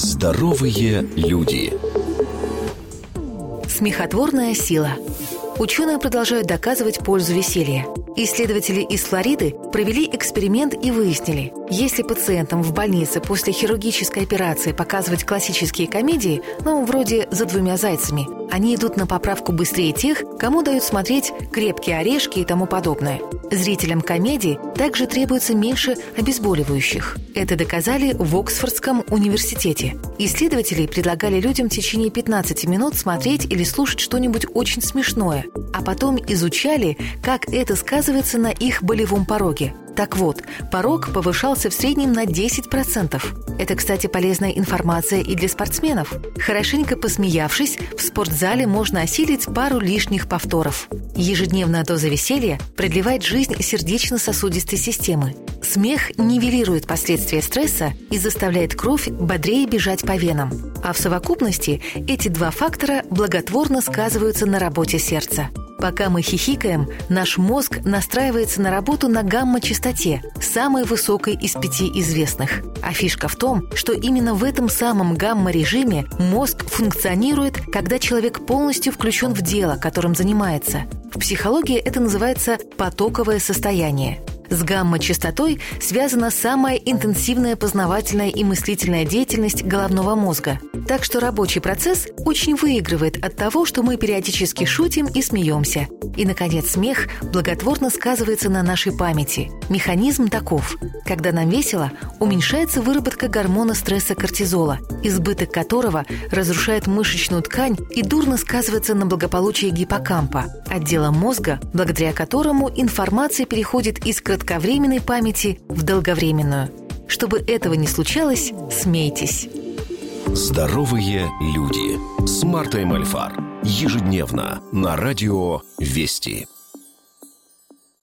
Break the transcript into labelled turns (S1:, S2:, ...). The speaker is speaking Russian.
S1: Здоровые люди.
S2: Смехотворная сила. Ученые продолжают доказывать пользу веселья. Исследователи из Флориды провели эксперимент и выяснили, если пациентам в больнице после хирургической операции показывать классические комедии, ну, вроде «За двумя зайцами», они идут на поправку быстрее тех, кому дают смотреть «Крепкие орешки» и тому подобное. Зрителям комедии также требуется меньше обезболивающих. Это доказали в Оксфордском университете. Исследователи предлагали людям в течение 15 минут смотреть или слушать что-нибудь очень смешное, а потом изучали, как это сказывается на их болевом пороге. Так вот, порог повышался в среднем на 10%. Это, кстати, полезная информация и для спортсменов. Хорошенько посмеявшись, в спортзале можно осилить пару лишних повторов. Ежедневная доза веселья продлевает жизнь сердечно-сосудистой системы. Смех нивелирует последствия стресса и заставляет кровь бодрее бежать по венам. А в совокупности эти два фактора благотворно сказываются на работе сердца. Пока мы хихикаем, наш мозг настраивается на работу на гамма-частоте, самой высокой из пяти известных. А фишка в том, что именно в этом самом гамма-режиме мозг функционирует, когда человек полностью включен в дело, которым занимается. В психологии это называется потоковое состояние. С гамма-частотой связана самая интенсивная познавательная и мыслительная деятельность головного мозга. Так что рабочий процесс очень выигрывает от того, что мы периодически шутим и смеемся. И, наконец, смех благотворно сказывается на нашей памяти. Механизм таков. Когда нам весело, уменьшается выработка гормона стресса кортизола, избыток которого разрушает мышечную ткань и дурно сказывается на благополучии гиппокампа, отдела мозга, благодаря которому информация переходит из кратковременной памяти в долговременную. Чтобы этого не случалось, смейтесь.
S1: Здоровые люди с Мартой Мальфар. Ежедневно на радио «Вести».